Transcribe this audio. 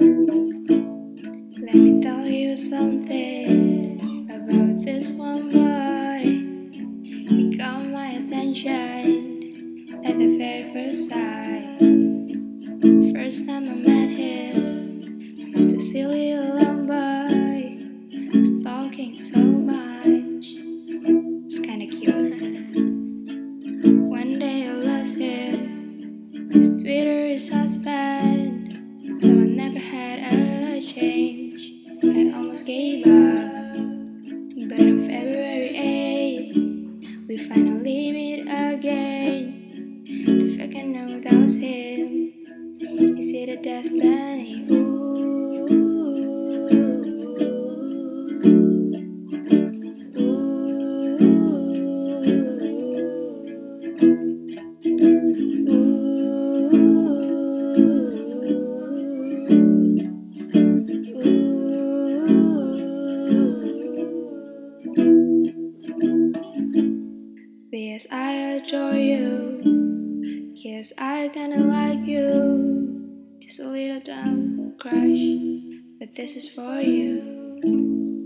Let me tell you something about this one boy. He got my attention at the very first sight. First time I met him, Mr. Silly little boy, talking so much. It's kinda cute. one day I lost him. His Twitter we finally meet again. The fact I know that was him. Is it a destiny? Yes, I adore you. Yes, I kinda like you. Just a little dumb crush, but this is for you.